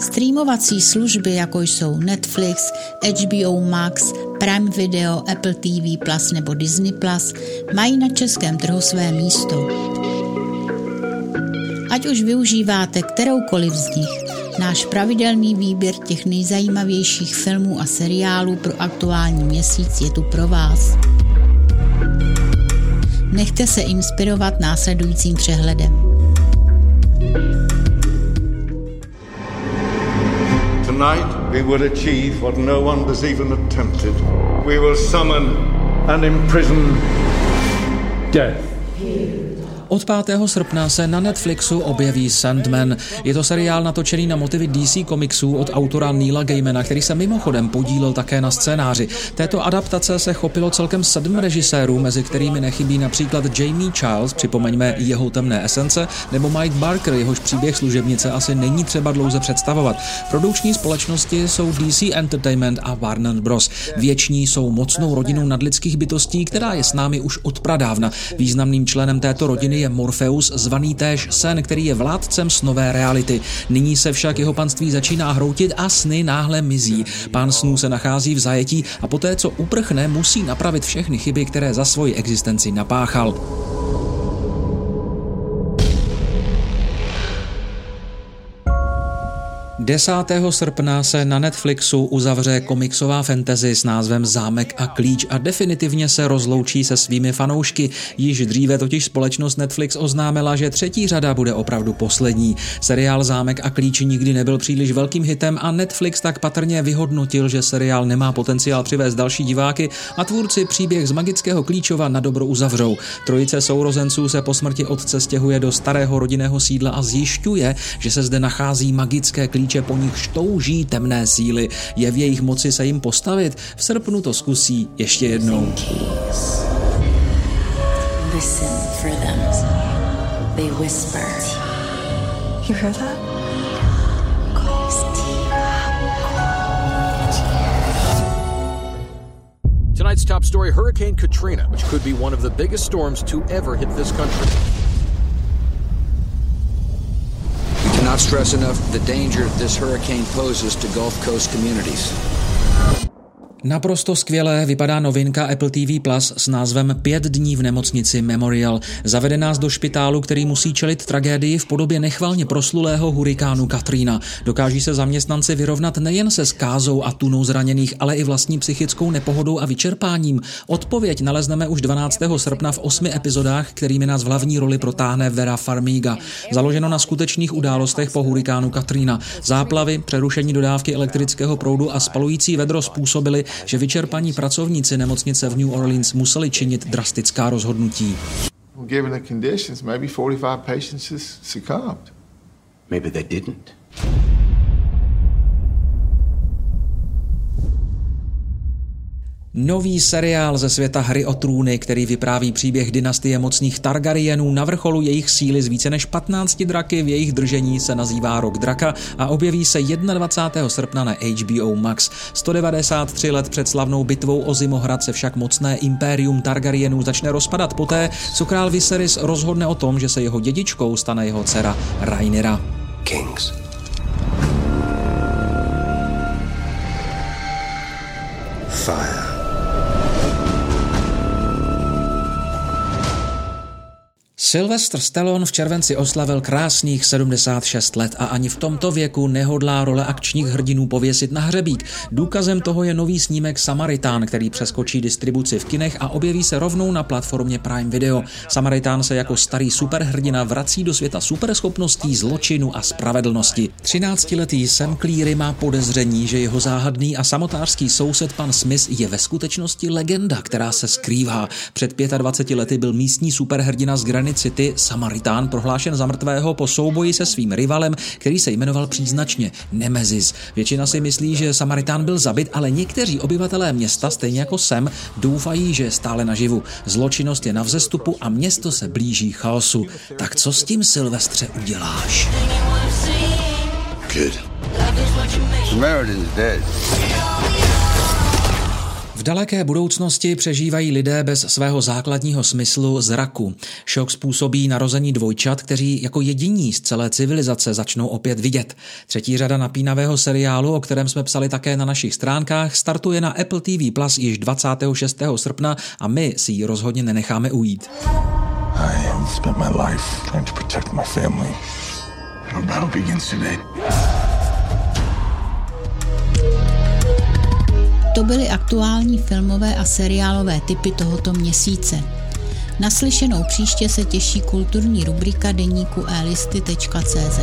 Streamovací služby, jako jsou Netflix, HBO Max, Prime Video, Apple TV Plus nebo Disney Plus, mají na českém trhu své místo. Ať už využíváte kteroukoliv z nich, náš pravidelný výběr těch nejzajímavějších filmů a seriálů pro aktuální měsíc je tu pro vás. Nechte se inspirovat následujícím přehledem. Tonight we will achieve what no one has even attempted. We will summon and imprison death. Od 5. srpna se na Netflixu objeví Sandman. Je to seriál natočený na motivy DC komiksů od autora Neila Gaimana, který se mimochodem podílel také na scénáři. Této adaptace se chopilo celkem sedm režisérů, mezi kterými nechybí například Jamie Charles, připomeňme jeho temné esence, nebo Mike Barker, jehož příběh služebnice asi není třeba dlouze představovat. Produkční společnosti jsou DC Entertainment a Warner Bros. Věční jsou mocnou rodinou nadlidských bytostí, která je s námi už od pradávna. Významným členem této rodiny je Morpheus, zvaný též sen, který je vládcem snové reality. Nyní se však jeho panství začíná hroutit a sny náhle mizí. Pán snů se nachází v zajetí a poté, co uprchne, musí napravit všechny chyby, které za svoji existenci napáchal. 10. srpna se na Netflixu uzavře komiksová fantasy s názvem Zámek a klíč a definitivně se rozloučí se svými fanoušky. Již dříve totiž společnost Netflix oznámila, že třetí řada bude opravdu poslední. Seriál Zámek a klíč nikdy nebyl příliš velkým hitem a Netflix tak patrně vyhodnotil, že seriál nemá potenciál přivést další diváky a tvůrci příběh z magického klíčova na dobro uzavřou. Trojice sourozenců se po smrti otce stěhuje do starého rodinného sídla a zjišťuje, že se zde nachází magické klíče rodiče po nich štouží temné síly. Je v jejich moci se jim postavit? V srpnu to zkusí ještě jednou. Listen for them. They whisper. You hear that? Tonight's top story Hurricane Katrina, which could be one of the biggest storms to ever hit this country. Stress enough the danger this hurricane poses to Gulf Coast communities. Naprosto skvěle vypadá novinka Apple TV Plus s názvem Pět dní v nemocnici Memorial. Zavede nás do špitálu, který musí čelit tragédii v podobě nechvalně proslulého hurikánu Katrina. Dokáží se zaměstnanci vyrovnat nejen se skázou a tunou zraněných, ale i vlastní psychickou nepohodou a vyčerpáním. Odpověď nalezneme už 12. srpna v osmi epizodách, kterými nás v hlavní roli protáhne Vera Farmiga. Založeno na skutečných událostech po hurikánu Katrina. Záplavy, přerušení dodávky elektrického proudu a spalující vedro způsobily, že vyčerpaní pracovníci nemocnice v New Orleans museli činit drastická rozhodnutí. Given the conditions, maybe 45 patients succumbed. Maybe they didn't. Nový seriál ze světa hry o trůny, který vypráví příběh dynastie mocných Targaryenů na vrcholu jejich síly z více než 15 draky v jejich držení se nazývá Rok draka a objeví se 21. srpna na HBO Max. 193 let před slavnou bitvou o Zimohrad se však mocné impérium Targaryenů začne rozpadat poté, co král Viserys rozhodne o tom, že se jeho dědičkou stane jeho dcera Rhaenyra. Kings. Fire. Sylvester Stallone v červenci oslavil krásných 76 let a ani v tomto věku nehodlá role akčních hrdinů pověsit na hřebík. Důkazem toho je nový snímek Samaritán, který přeskočí distribuci v kinech a objeví se rovnou na platformě Prime Video. Samaritán se jako starý superhrdina vrací do světa superschopností, zločinu a spravedlnosti. 13-letý Sam Cleary má podezření, že jeho záhadný a samotářský soused pan Smith je ve skutečnosti legenda, která se skrývá. Před 25 lety byl místní superhrdina z Granit City Samaritán prohlášen za mrtvého po souboji se svým rivalem, který se jmenoval příznačně Nemezis. Většina si myslí, že Samaritán byl zabit, ale někteří obyvatelé města, stejně jako sem, doufají, že je stále naživu. Zločinnost je na vzestupu a město se blíží chaosu. Tak co s tím Silvestře uděláš? Good. Samaritan's dead. V daleké budoucnosti přežívají lidé bez svého základního smyslu zraku. Šok způsobí narození dvojčat, kteří jako jediní z celé civilizace začnou opět vidět. Třetí řada napínavého seriálu, o kterém jsme psali také na našich stránkách, startuje na Apple TV Plus již 26. srpna a my si ji rozhodně nenecháme ujít. I have spent my life trying to protect my family. Our battle begins today. To byly aktuální filmové a seriálové typy tohoto měsíce. Naslyšenou příště se těší kulturní rubrika deníku elisty.cz.